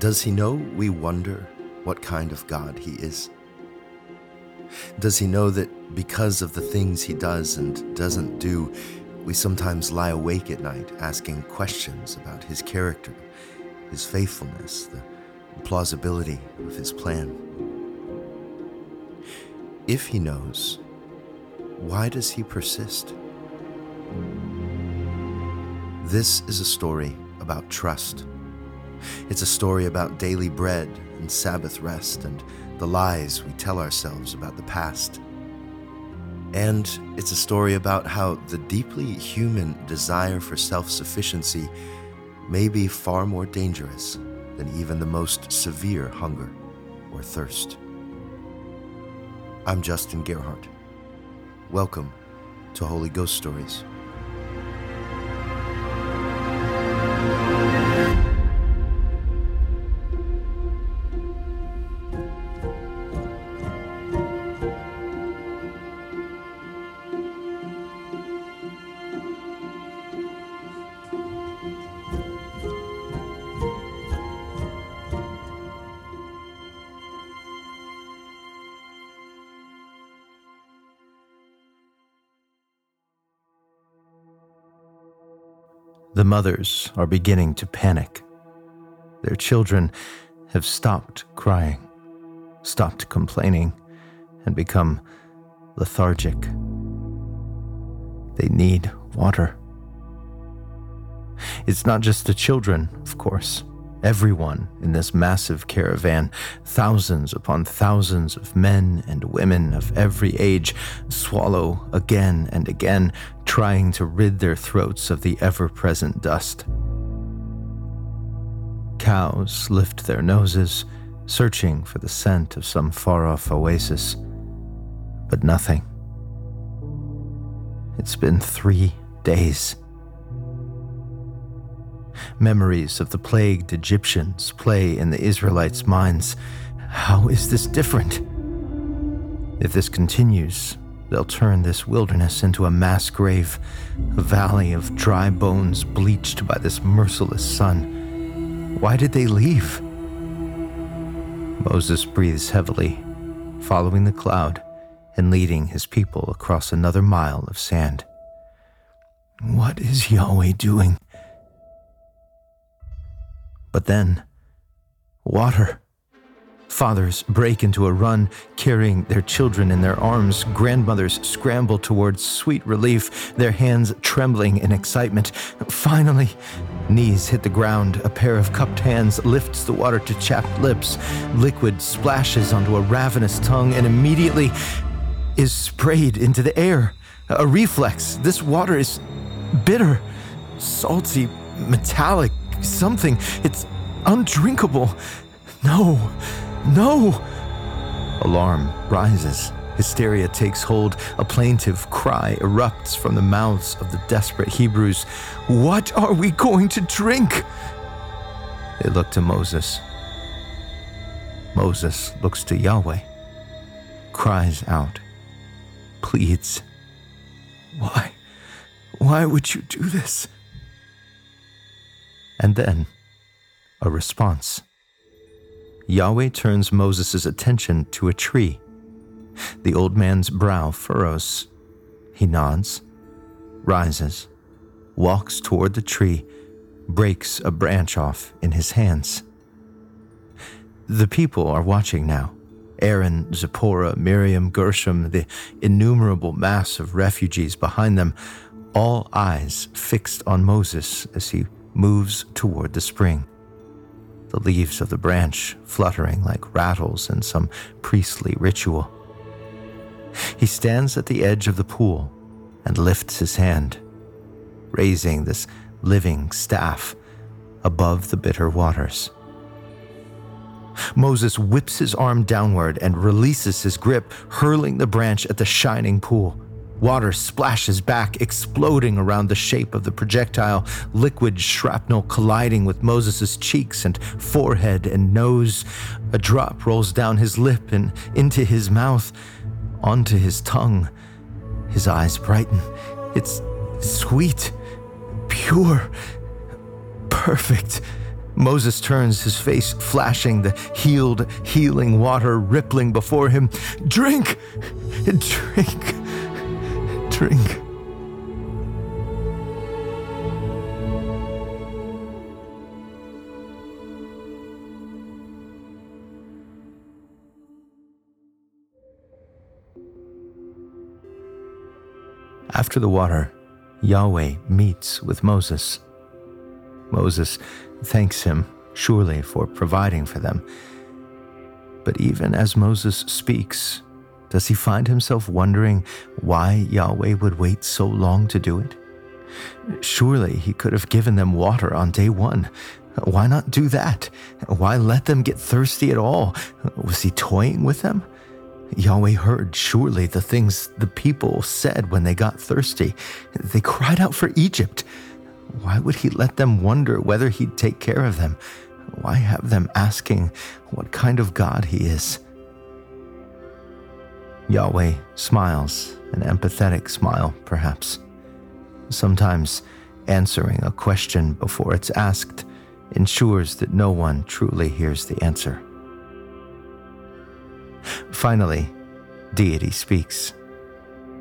Does he know we wonder what kind of God he is? Does he know that because of the things he does and doesn't do, we sometimes lie awake at night asking questions about his character, his faithfulness, the plausibility of his plan? If he knows, why does he persist? This is a story about trust. It's a story about daily bread and Sabbath rest and the lies we tell ourselves about the past. And it's a story about how the deeply human desire for self sufficiency may be far more dangerous than even the most severe hunger or thirst. I'm Justin Gerhardt. Welcome to Holy Ghost Stories. The mothers are beginning to panic. Their children have stopped crying, stopped complaining, and become lethargic. They need water. It's not just the children, of course. Everyone in this massive caravan, thousands upon thousands of men and women of every age, swallow again and again, trying to rid their throats of the ever present dust. Cows lift their noses, searching for the scent of some far off oasis, but nothing. It's been three days. Memories of the plagued Egyptians play in the Israelites' minds. How is this different? If this continues, they'll turn this wilderness into a mass grave, a valley of dry bones bleached by this merciless sun. Why did they leave? Moses breathes heavily, following the cloud and leading his people across another mile of sand. What is Yahweh doing? But then, water. Fathers break into a run, carrying their children in their arms. Grandmothers scramble towards sweet relief, their hands trembling in excitement. Finally, knees hit the ground. A pair of cupped hands lifts the water to chapped lips. Liquid splashes onto a ravenous tongue and immediately is sprayed into the air. A reflex. This water is bitter, salty, metallic, something. It's undrinkable. No, no. Alarm rises. Hysteria takes hold. A plaintive cry erupts from the mouths of the desperate Hebrews. What are we going to drink? They look to Moses. Moses looks to Yahweh, cries out, pleads, Why? Why would you do this? And then, a response. Yahweh turns Moses' attention to a tree. The old man's brow furrows. He nods, rises, walks toward the tree, breaks a branch off in his hands. The people are watching now. Aaron, Zipporah, Miriam, Gershom, the innumerable mass of refugees behind them, all eyes fixed on Moses as he moves toward the spring the leaves of the branch fluttering like rattles in some priestly ritual. He stands at the edge of the pool and lifts his hand, raising this living staff above the bitter waters. Moses whips his arm downward and releases his grip, hurling the branch at the shining pool. Water splashes back, exploding around the shape of the projectile, liquid shrapnel colliding with Moses' cheeks and forehead and nose. A drop rolls down his lip and into his mouth, onto his tongue. His eyes brighten. It's sweet, pure, perfect. Moses turns, his face flashing, the healed, healing water rippling before him. Drink! Drink! Drink! After the water, Yahweh meets with Moses. Moses thanks him, surely, for providing for them. But even as Moses speaks, does he find himself wondering why Yahweh would wait so long to do it? Surely he could have given them water on day one. Why not do that? Why let them get thirsty at all? Was he toying with them? Yahweh heard surely the things the people said when they got thirsty. They cried out for Egypt. Why would he let them wonder whether he'd take care of them? Why have them asking what kind of God he is? Yahweh smiles, an empathetic smile, perhaps. Sometimes answering a question before it's asked ensures that no one truly hears the answer. Finally, deity speaks.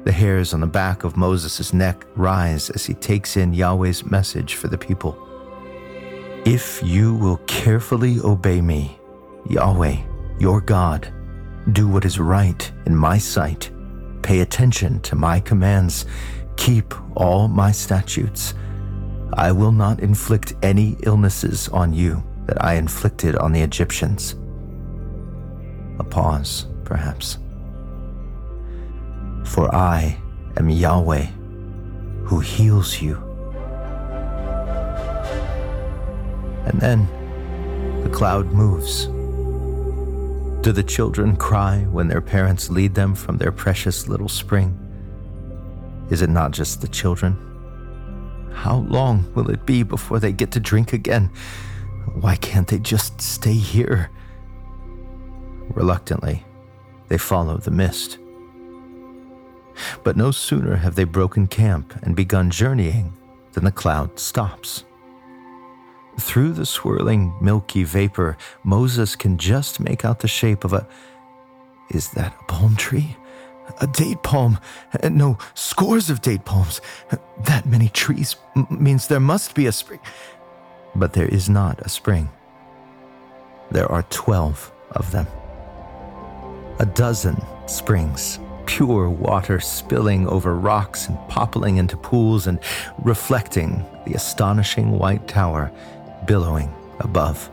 The hairs on the back of Moses' neck rise as he takes in Yahweh's message for the people. If you will carefully obey me, Yahweh, your God, do what is right in my sight, pay attention to my commands, keep all my statutes, I will not inflict any illnesses on you that I inflicted on the Egyptians. A pause, perhaps. For I am Yahweh, who heals you. And then the cloud moves. Do the children cry when their parents lead them from their precious little spring? Is it not just the children? How long will it be before they get to drink again? Why can't they just stay here? Reluctantly, they follow the mist. But no sooner have they broken camp and begun journeying than the cloud stops. Through the swirling milky vapor, Moses can just make out the shape of a. Is that a palm tree? A date palm? No, scores of date palms. That many trees m- means there must be a spring. But there is not a spring. There are 12 of them a dozen springs, pure water spilling over rocks and poppling into pools and reflecting the astonishing white tower billowing above.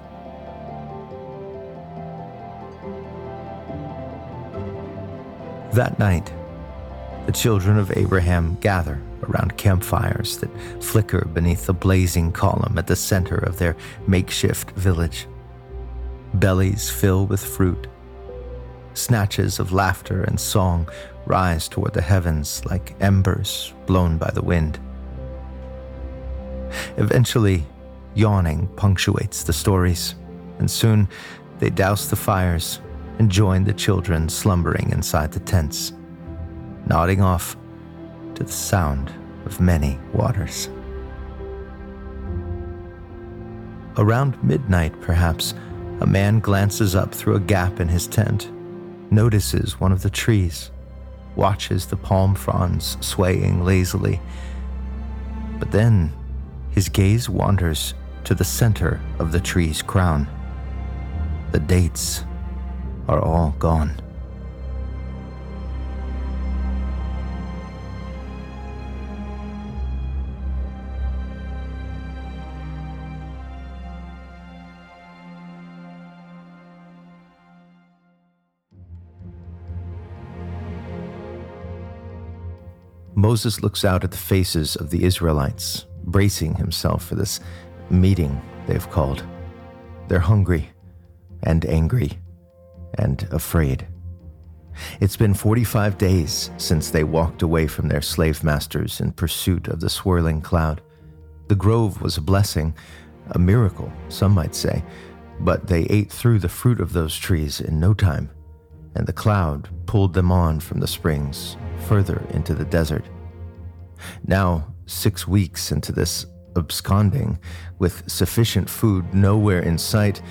That night, the children of Abraham gather around campfires that flicker beneath the blazing column at the center of their makeshift village. Bellies fill with fruit Snatches of laughter and song rise toward the heavens like embers blown by the wind. Eventually, yawning punctuates the stories, and soon they douse the fires and join the children slumbering inside the tents, nodding off to the sound of many waters. Around midnight, perhaps, a man glances up through a gap in his tent notices one of the trees, watches the palm fronds swaying lazily. But then his gaze wanders to the center of the tree's crown. The dates are all gone. Moses looks out at the faces of the Israelites, bracing himself for this meeting they've called. They're hungry and angry and afraid. It's been 45 days since they walked away from their slave masters in pursuit of the swirling cloud. The grove was a blessing, a miracle, some might say, but they ate through the fruit of those trees in no time, and the cloud pulled them on from the springs further into the desert. Now, six weeks into this absconding, with sufficient food nowhere in sight,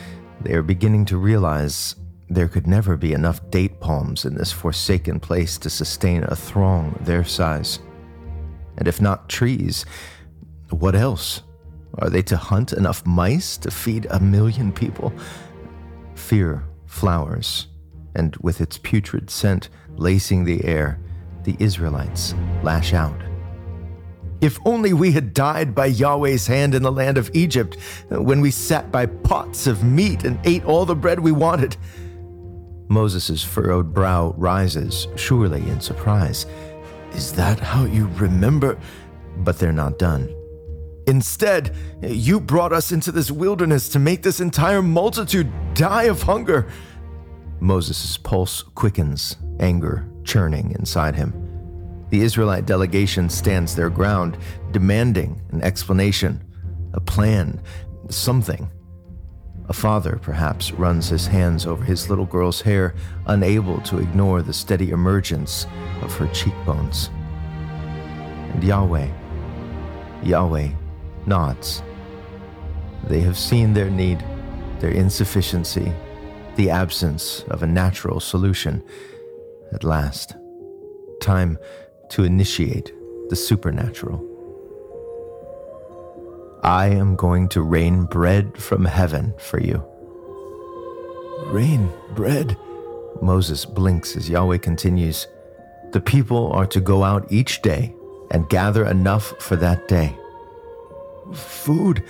they are beginning to realize there could never be enough date palms in this forsaken place to sustain a throng their size. And if not trees, what else? Are they to hunt enough mice to feed a million people? Fear flowers, and with its putrid scent lacing the air, the Israelites lash out. If only we had died by Yahweh's hand in the land of Egypt, uh, when we sat by pots of meat and ate all the bread we wanted. Moses' furrowed brow rises, surely in surprise. Is that how you remember? But they're not done. Instead, you brought us into this wilderness to make this entire multitude die of hunger. Moses' pulse quickens, anger churning inside him. The Israelite delegation stands their ground, demanding an explanation, a plan, something. A father, perhaps, runs his hands over his little girl's hair, unable to ignore the steady emergence of her cheekbones. And Yahweh, Yahweh nods. They have seen their need, their insufficiency, the absence of a natural solution. At last, time to initiate the supernatural. I am going to rain bread from heaven for you. Rain bread? Moses blinks as Yahweh continues. The people are to go out each day and gather enough for that day. Food,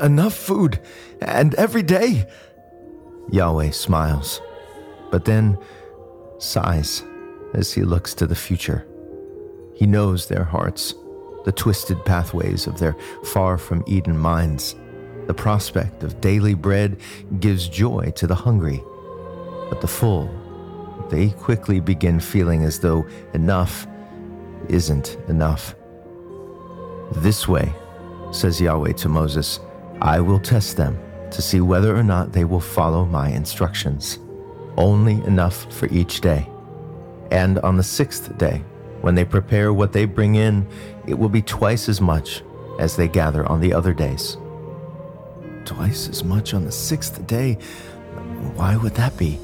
enough food, and every day. Yahweh smiles, but then sighs as he looks to the future. He knows their hearts, the twisted pathways of their far from Eden minds. The prospect of daily bread gives joy to the hungry, but the full, they quickly begin feeling as though enough isn't enough. This way, says Yahweh to Moses, I will test them to see whether or not they will follow my instructions. Only enough for each day. And on the sixth day, when they prepare what they bring in, it will be twice as much as they gather on the other days. Twice as much on the sixth day? Why would that be?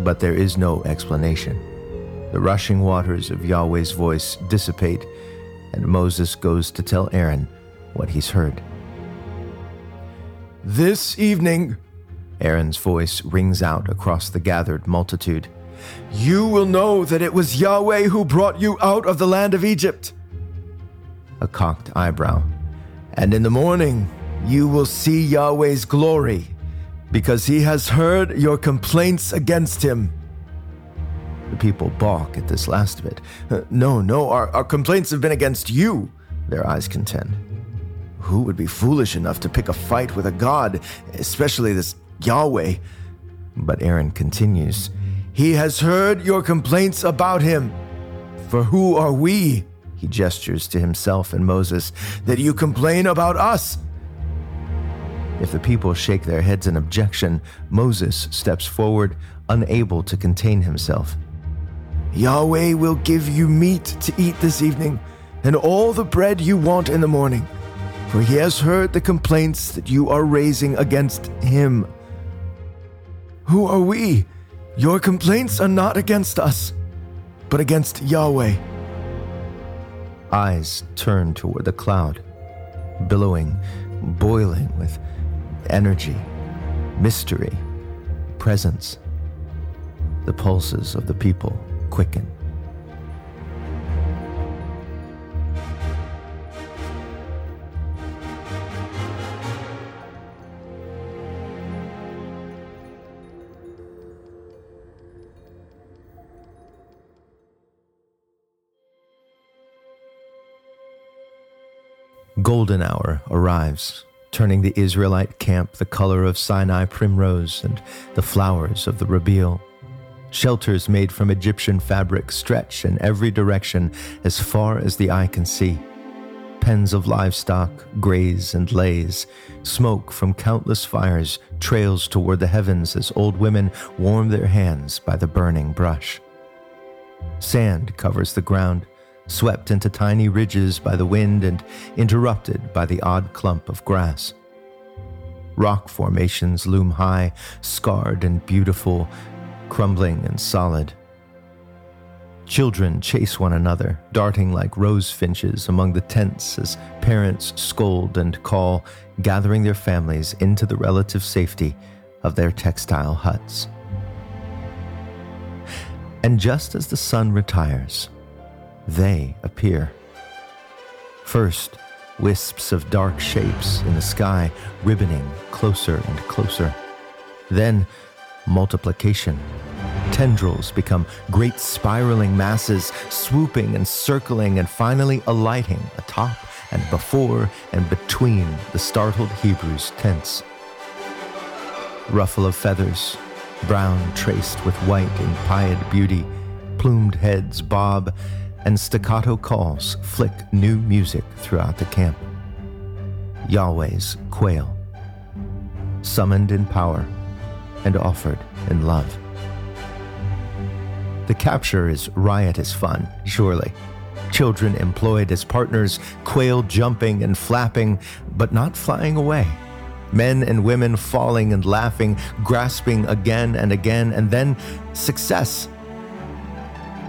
But there is no explanation. The rushing waters of Yahweh's voice dissipate, and Moses goes to tell Aaron what he's heard. This evening, Aaron's voice rings out across the gathered multitude. You will know that it was Yahweh who brought you out of the land of Egypt. A cocked eyebrow. And in the morning, you will see Yahweh's glory, because he has heard your complaints against him. The people balk at this last bit. No, no, our, our complaints have been against you, their eyes contend. Who would be foolish enough to pick a fight with a god, especially this Yahweh? But Aaron continues He has heard your complaints about him. For who are we? He gestures to himself and Moses, that you complain about us. If the people shake their heads in objection, Moses steps forward, unable to contain himself. Yahweh will give you meat to eat this evening, and all the bread you want in the morning for he has heard the complaints that you are raising against him. Who are we? Your complaints are not against us, but against Yahweh. Eyes turn toward the cloud, billowing, boiling with energy, mystery, presence. The pulses of the people quicken. Golden hour arrives, turning the Israelite camp the color of Sinai primrose and the flowers of the Rabiel. Shelters made from Egyptian fabric stretch in every direction as far as the eye can see. Pens of livestock graze and laze. Smoke from countless fires trails toward the heavens as old women warm their hands by the burning brush. Sand covers the ground, swept into tiny ridges by the wind and interrupted by the odd clump of grass. Rock formations loom high, scarred and beautiful, crumbling and solid. Children chase one another, darting like rose finches among the tents as parents scold and call, gathering their families into the relative safety of their textile huts. And just as the sun retires, they appear. First, wisps of dark shapes in the sky, ribboning closer and closer. Then, multiplication. Tendrils become great spiraling masses, swooping and circling and finally alighting atop and before and between the startled Hebrews' tents. Ruffle of feathers, brown traced with white in pied beauty, plumed heads bob, and staccato calls flick new music throughout the camp. Yahweh's quail, summoned in power and offered in love. The capture is riotous fun, surely. Children employed as partners, quail jumping and flapping, but not flying away. Men and women falling and laughing, grasping again and again, and then success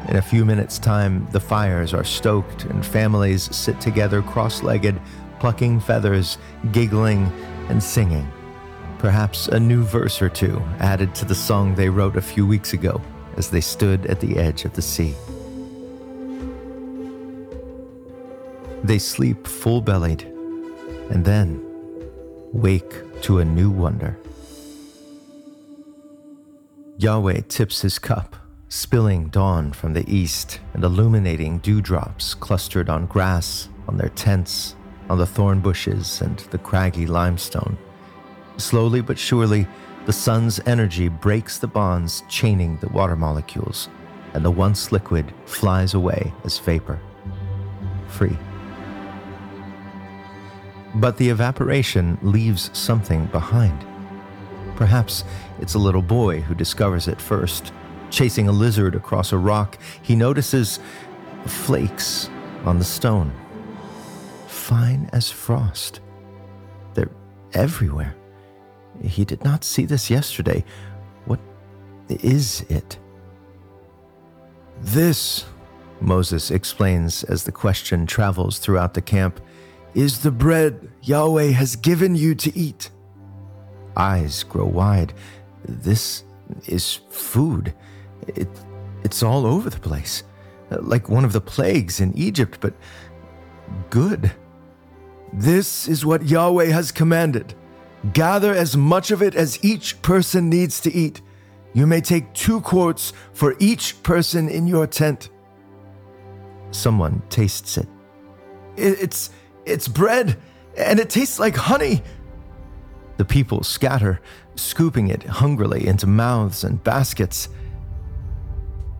in a few minutes' time, the fires are stoked and families sit together cross legged, plucking feathers, giggling, and singing. Perhaps a new verse or two added to the song they wrote a few weeks ago as they stood at the edge of the sea. They sleep full bellied and then wake to a new wonder. Yahweh tips his cup spilling dawn from the east and illuminating dewdrops clustered on grass, on their tents, on the thorn bushes and the craggy limestone. Slowly but surely, the sun's energy breaks the bonds chaining the water molecules, and the once liquid flies away as vapor. Free. But the evaporation leaves something behind. Perhaps it's a little boy who discovers it first Chasing a lizard across a rock, he notices flakes on the stone, fine as frost. They're everywhere. He did not see this yesterday. What is it? This, Moses explains as the question travels throughout the camp, is the bread Yahweh has given you to eat. Eyes grow wide. This is food. It, it's all over the place, uh, like one of the plagues in Egypt, but good. This is what Yahweh has commanded. Gather as much of it as each person needs to eat. You may take two quarts for each person in your tent. Someone tastes it. It's it's bread and it tastes like honey. The people scatter, scooping it hungrily into mouths and baskets.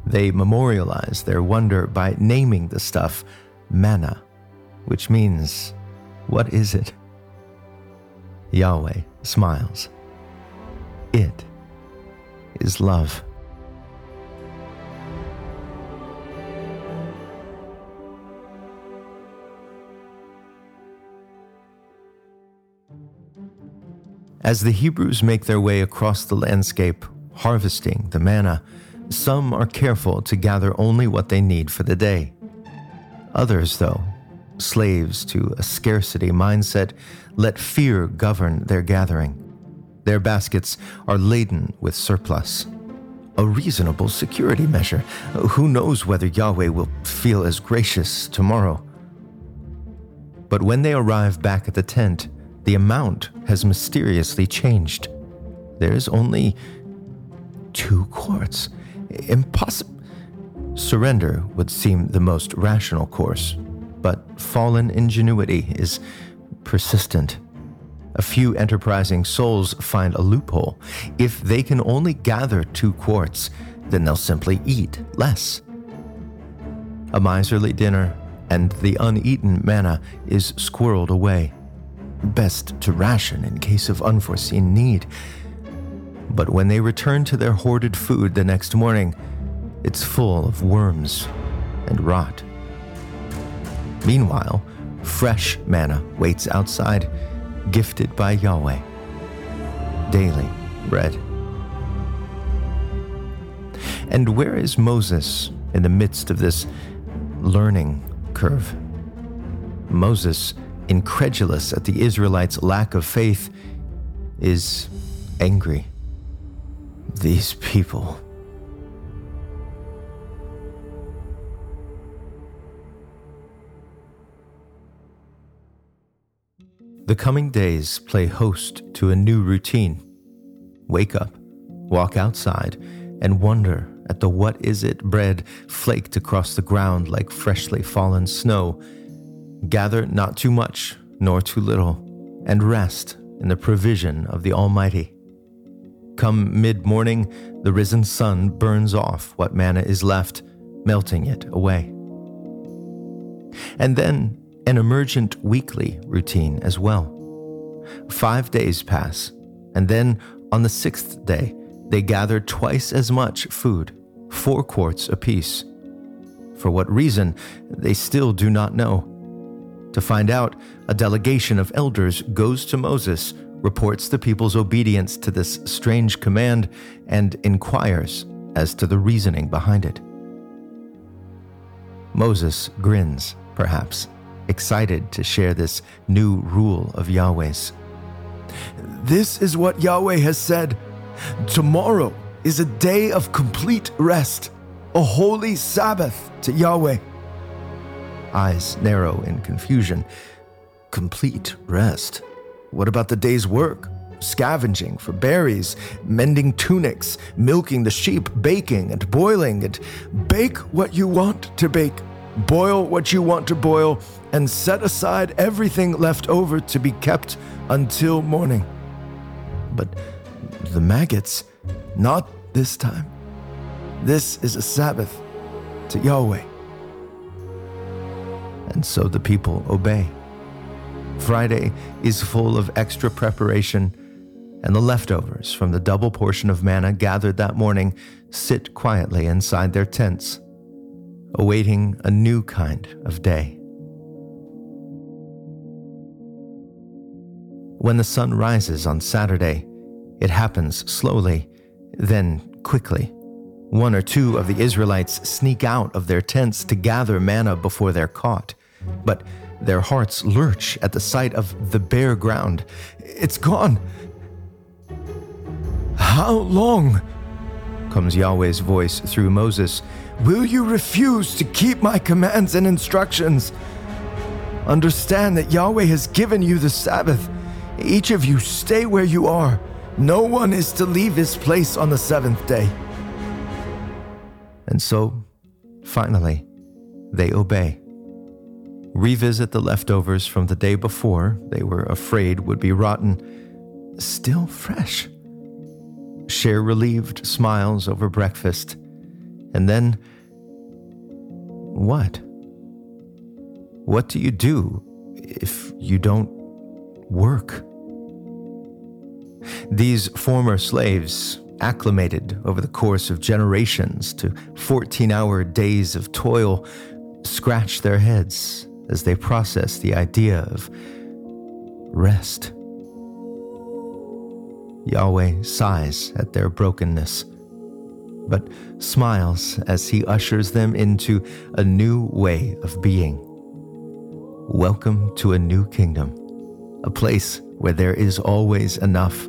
They memorialize their wonder by naming the stuff manna, which means, What is it? Yahweh smiles. It is love. As the Hebrews make their way across the landscape, harvesting the manna, some are careful to gather only what they need for the day. Others, though, slaves to a scarcity mindset, let fear govern their gathering. Their baskets are laden with surplus. A reasonable security measure. Who knows whether Yahweh will feel as gracious tomorrow? But when they arrive back at the tent, the amount has mysteriously changed. There's only two quarts impossible. Surrender would seem the most rational course, but fallen ingenuity is persistent. A few enterprising souls find a loophole. If they can only gather two quarts, then they'll simply eat less. A miserly dinner and the uneaten manna is squirreled away. Best to ration in case of unforeseen need. But when they return to their hoarded food the next morning, it's full of worms and rot. Meanwhile, fresh manna waits outside, gifted by Yahweh. Daily bread. And where is Moses in the midst of this learning curve? Moses, incredulous at the Israelites' lack of faith, is angry. These people. The coming days play host to a new routine. Wake up, walk outside, and wonder at the what is it bread flaked across the ground like freshly fallen snow. Gather not too much, nor too little, and rest in the provision of the Almighty. Come mid morning, the risen sun burns off what manna is left, melting it away. And then an emergent weekly routine as well. Five days pass, and then on the sixth day, they gather twice as much food, four quarts apiece. For what reason, they still do not know. To find out, a delegation of elders goes to Moses, reports the people's obedience to this strange command, and inquires as to the reasoning behind it. Moses grins, perhaps excited to share this new rule of Yahweh's. This is what Yahweh has said Tomorrow is a day of complete rest, a holy Sabbath to Yahweh. Eyes narrow in confusion. Complete rest? What about the day's work? Scavenging for berries, mending tunics, milking the sheep, baking and boiling, and bake what you want to bake Boil what you want to boil, and set aside everything left over to be kept until morning. But the maggots, not this time. This is a Sabbath to Yahweh. And so the people obey. Friday is full of extra preparation, and the leftovers from the double portion of manna gathered that morning sit quietly inside their tents awaiting a new kind of day. When the sun rises on Saturday, it happens slowly, then quickly. One or two of the Israelites sneak out of their tents to gather manna before they're caught, but their hearts lurch at the sight of the bare ground. It's gone. How long? comes Yahweh's voice through Moses Will you refuse to keep my commands and instructions? Understand that Yahweh has given you the Sabbath. Each of you stay where you are. No one is to leave his place on the seventh day. And so, finally, they obey. Revisit the leftovers from the day before they were afraid would be rotten, still fresh. Share relieved smiles over breakfast and then, what? What do you do if you don't work? These former slaves, acclimated over the course of generations to 14 hour days of toil, scratch their heads as they process the idea of rest. Yahweh sighs at their brokenness but smiles as he ushers them into a new way of being. Welcome to a new kingdom, a place where there is always enough,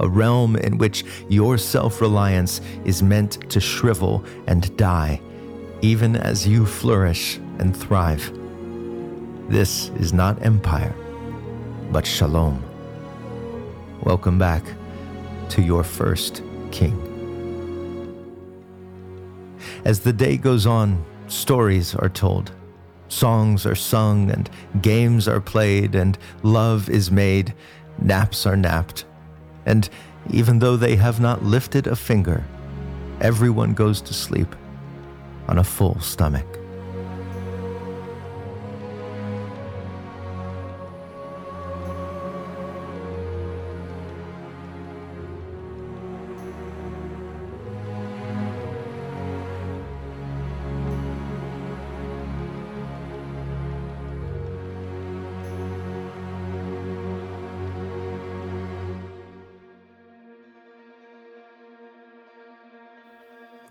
a realm in which your self reliance is meant to shrivel and die, even as you flourish and thrive. This is not empire, but shalom. Welcome back to your first king. As the day goes on, stories are told, songs are sung, and games are played, and love is made, naps are napped. And even though they have not lifted a finger, everyone goes to sleep on a full stomach.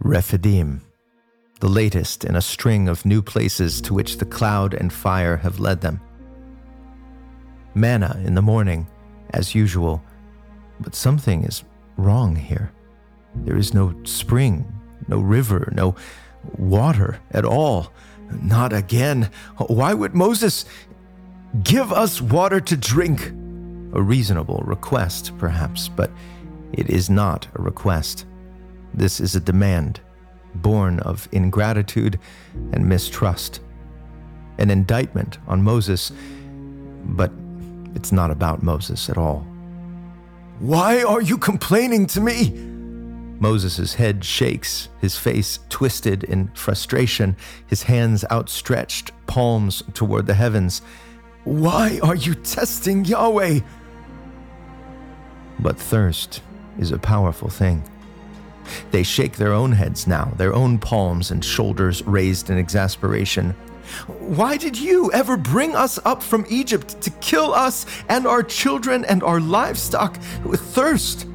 Rephidim, the latest in a string of new places to which the cloud and fire have led them. Manna in the morning, as usual, but something is wrong here. There is no spring, no river, no water at all. Not again. Why would Moses give us water to drink? A reasonable request, perhaps, but it is not a request. This is a demand, born of ingratitude and mistrust. An indictment on Moses, but it's not about Moses at all. Why are you complaining to me? Moses' head shakes, his face twisted in frustration, his hands outstretched, palms toward the heavens. Why are you testing Yahweh? But thirst is a powerful thing. They shake their own heads now, their own palms and shoulders raised in exasperation. Why did you ever bring us up from Egypt to kill us and our children and our livestock with thirst?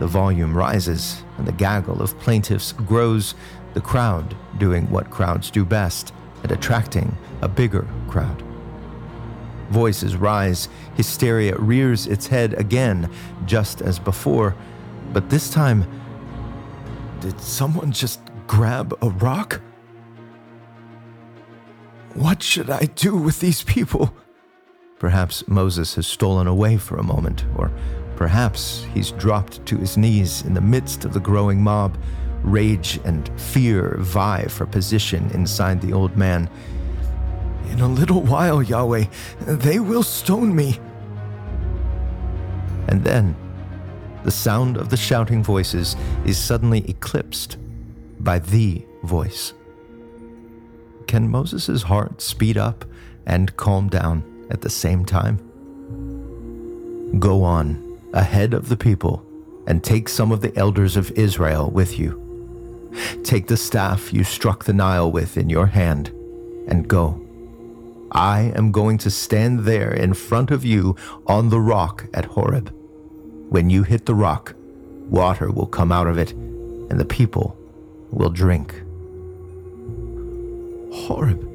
The volume rises, and the gaggle of plaintiffs grows, the crowd doing what crowds do best at attracting a bigger crowd. Voices rise, hysteria rears its head again, just as before, but this time, did someone just grab a rock? What should I do with these people? Perhaps Moses has stolen away for a moment, or perhaps he's dropped to his knees in the midst of the growing mob. Rage and fear vie for position inside the old man. In a little while, Yahweh, they will stone me. And then, the sound of the shouting voices is suddenly eclipsed by the voice. Can Moses' heart speed up and calm down at the same time? Go on ahead of the people and take some of the elders of Israel with you. Take the staff you struck the Nile with in your hand and go. I am going to stand there in front of you on the rock at Horeb. When you hit the rock, water will come out of it, and the people will drink. Horeb.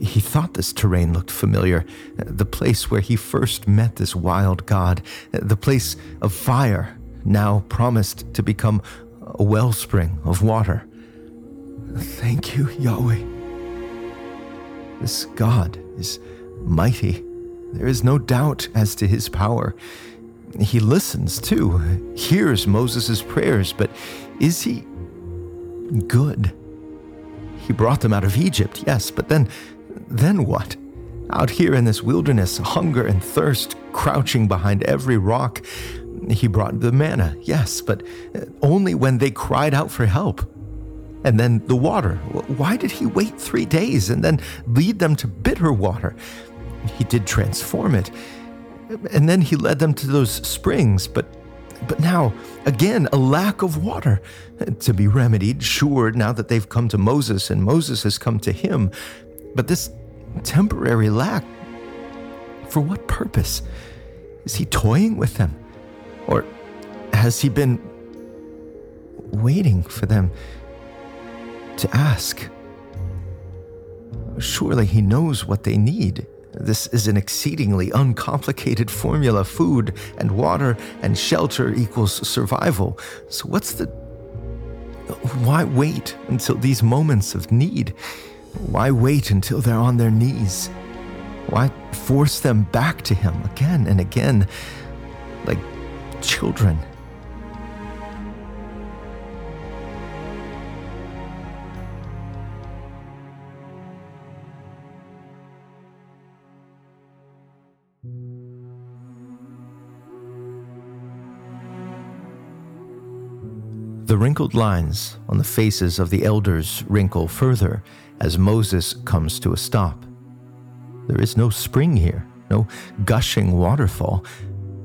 He thought this terrain looked familiar. The place where he first met this wild god. The place of fire, now promised to become a wellspring of water. Thank you, Yahweh. This God is mighty. There is no doubt as to his power. He listens too, hears Moses' prayers, but is he good? He brought them out of Egypt, yes, but then, then what? Out here in this wilderness, hunger and thirst crouching behind every rock. He brought the manna, yes, but only when they cried out for help. And then the water. Why did he wait three days and then lead them to bitter water? He did transform it. And then he led them to those springs, but but now, again, a lack of water to be remedied, sure, now that they've come to Moses and Moses has come to him. But this temporary lack, for what purpose? Is he toying with them? Or has he been waiting for them to ask? Surely he knows what they need. This is an exceedingly uncomplicated formula. Food and water and shelter equals survival. So, what's the. Why wait until these moments of need? Why wait until they're on their knees? Why force them back to Him again and again like children? The wrinkled lines on the faces of the elders wrinkle further as Moses comes to a stop. There is no spring here, no gushing waterfall,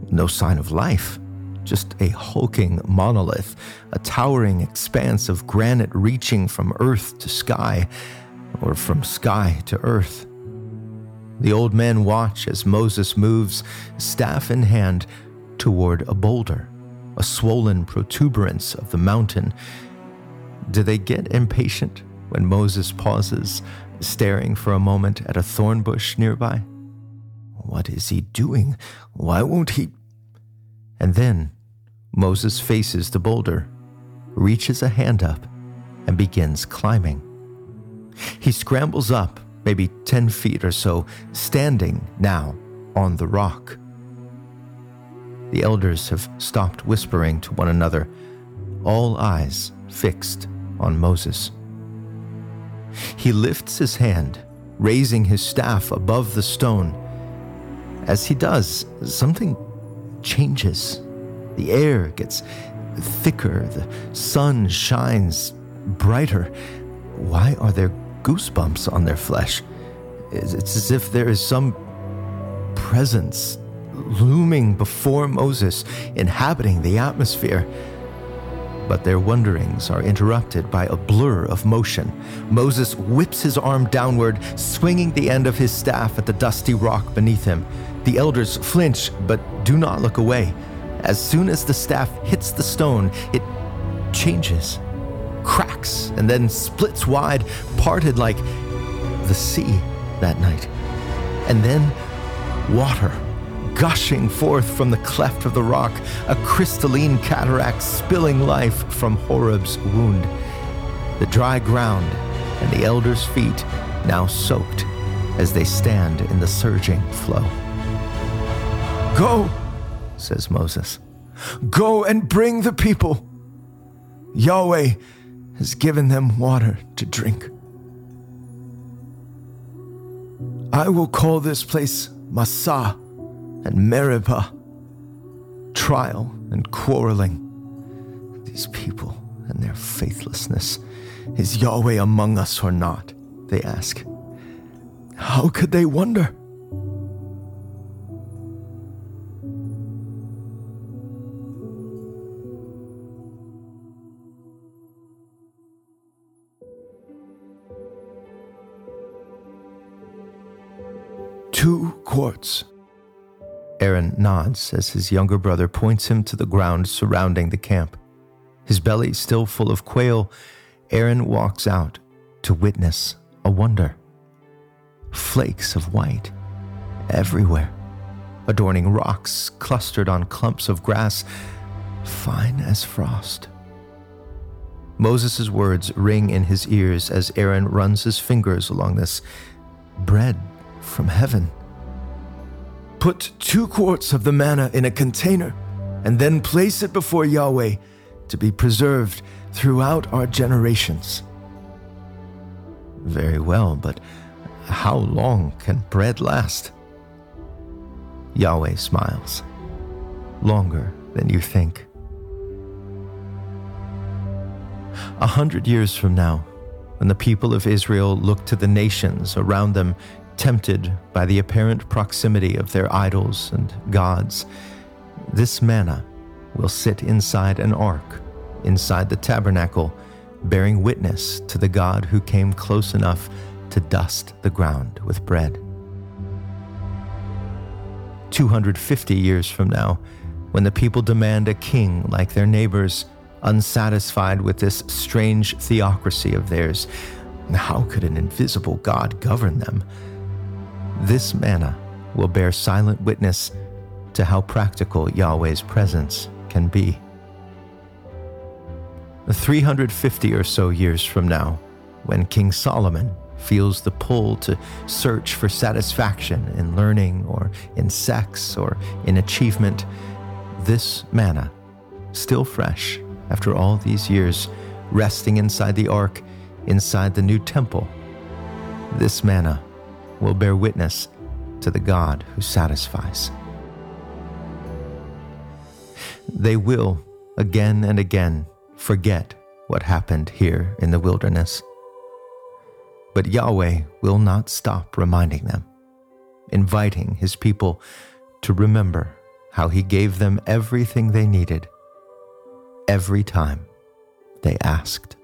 no sign of life, just a hulking monolith, a towering expanse of granite reaching from earth to sky, or from sky to earth. The old men watch as Moses moves, staff in hand, toward a boulder a swollen protuberance of the mountain, Do they get impatient when Moses pauses, staring for a moment at a thorn bush nearby? What is he doing? Why won't he? And then Moses faces the boulder, reaches a hand up, and begins climbing. He scrambles up, maybe 10 feet or so, standing now on the rock. The elders have stopped whispering to one another, all eyes fixed on Moses. He lifts his hand, raising his staff above the stone. As he does, something changes. The air gets thicker, the sun shines brighter. Why are there goosebumps on their flesh? It's as if there is some presence looming before Moses, inhabiting the atmosphere. But their wonderings are interrupted by a blur of motion. Moses whips his arm downward, swinging the end of his staff at the dusty rock beneath him. The elders flinch, but do not look away. As soon as the staff hits the stone, it changes, cracks, and then splits wide, parted like the sea that night. And then water gushing forth from the cleft of the rock, a crystalline cataract spilling life from Horeb's wound. The dry ground and the elders' feet now soaked as they stand in the surging flow. Go, says Moses. Go and bring the people. Yahweh has given them water to drink. I will call this place Massah and Meribah, trial and quarreling. These people and their faithlessness. Is Yahweh among us or not? They ask. How could they wonder? Two quarts Aaron nods as his younger brother points him to the ground surrounding the camp. His belly still full of quail, Aaron walks out to witness a wonder. Flakes of white everywhere, adorning rocks clustered on clumps of grass, fine as frost. Moses' words ring in his ears as Aaron runs his fingers along this bread from heaven. Put two quarts of the manna in a container and then place it before Yahweh to be preserved throughout our generations. Very well, but how long can bread last? Yahweh smiles. Longer than you think. A hundred years from now, when the people of Israel look to the nations around them tempted by the apparent proximity of their idols and gods, this manna will sit inside an ark, inside the tabernacle, bearing witness to the God who came close enough to dust the ground with bread. 250 years from now, when the people demand a king like their neighbors, unsatisfied with this strange theocracy of theirs, how could an invisible God govern them? This manna will bear silent witness to how practical Yahweh's presence can be. 350 or so years from now, when King Solomon feels the pull to search for satisfaction in learning or in sex or in achievement, this manna, still fresh after all these years, resting inside the ark, inside the new temple, this manna will bear witness to the God who satisfies. They will, again and again, forget what happened here in the wilderness. But Yahweh will not stop reminding them, inviting his people to remember how he gave them everything they needed every time they asked.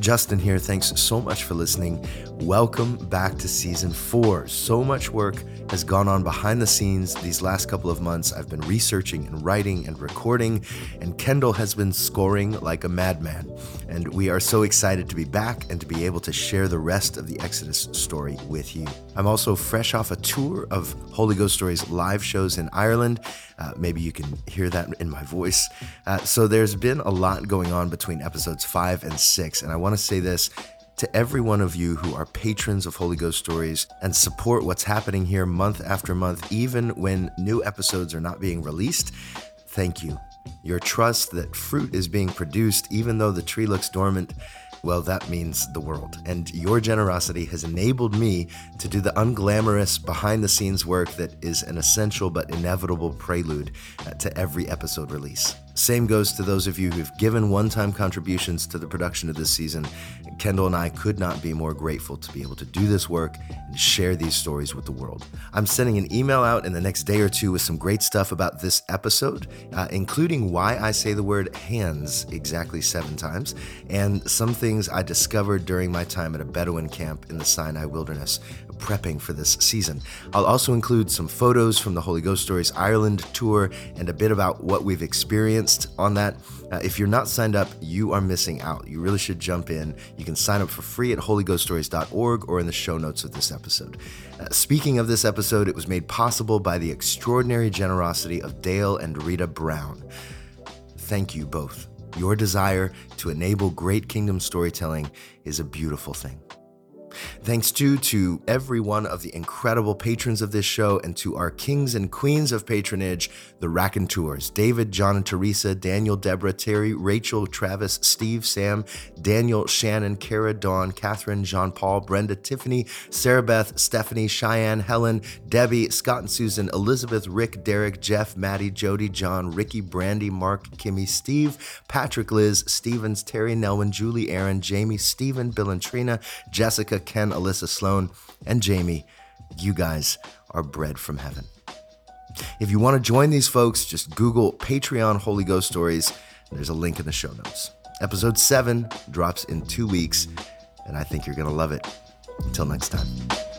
Justin here. Thanks so much for listening. Welcome back to season four. So much work has gone on behind the scenes these last couple of months. I've been researching and writing and recording, and Kendall has been scoring like a madman. And we are so excited to be back and to be able to share the rest of the Exodus story with you. I'm also fresh off a tour of Holy Ghost Stories live shows in Ireland. Uh, maybe you can hear that in my voice. Uh, so there's been a lot going on between episodes five and six. And I want to say this to every one of you who are patrons of Holy Ghost Stories and support what's happening here month after month, even when new episodes are not being released, thank you. Your trust that fruit is being produced, even though the tree looks dormant, well, that means the world. And your generosity has enabled me to do the unglamorous behind the scenes work that is an essential but inevitable prelude uh, to every episode release. Same goes to those of you who've given one time contributions to the production of this season. Kendall and I could not be more grateful to be able to do this work and share these stories with the world. I'm sending an email out in the next day or two with some great stuff about this episode, uh, including why I say the word hands exactly seven times, and some things I discovered during my time at a Bedouin camp in the Sinai wilderness prepping for this season. I'll also include some photos from the Holy Ghost Stories Ireland tour and a bit about what we've experienced on that. Uh, if you're not signed up, you are missing out. You really should jump in. You can sign up for free at holyghoststories.org or in the show notes of this episode. Uh, speaking of this episode, it was made possible by the extraordinary generosity of Dale and Rita Brown. Thank you both. Your desire to enable great kingdom storytelling is a beautiful thing. Thanks too to every one of the incredible patrons of this show and to our kings and queens of patronage, the Raconteurs David, John, and Teresa, Daniel, Deborah, Terry, Rachel, Travis, Steve, Sam, Daniel, Shannon, Kara, Dawn, Catherine, Jean Paul, Brenda, Tiffany, Sarah Beth, Stephanie, Cheyenne, Helen, Debbie, Scott and Susan, Elizabeth, Rick, Derek, Jeff, Maddie, Jody, John, Ricky, Brandy, Mark, Kimmy, Steve, Patrick, Liz, Stevens, Terry, Nelwyn, Julie, Aaron, Jamie, Stephen, Bill and Trina, Jessica, Ken, Alyssa Sloan, and Jamie. You guys are bread from heaven. If you want to join these folks, just Google Patreon Holy Ghost Stories. There's a link in the show notes. Episode 7 drops in two weeks, and I think you're going to love it. Until next time.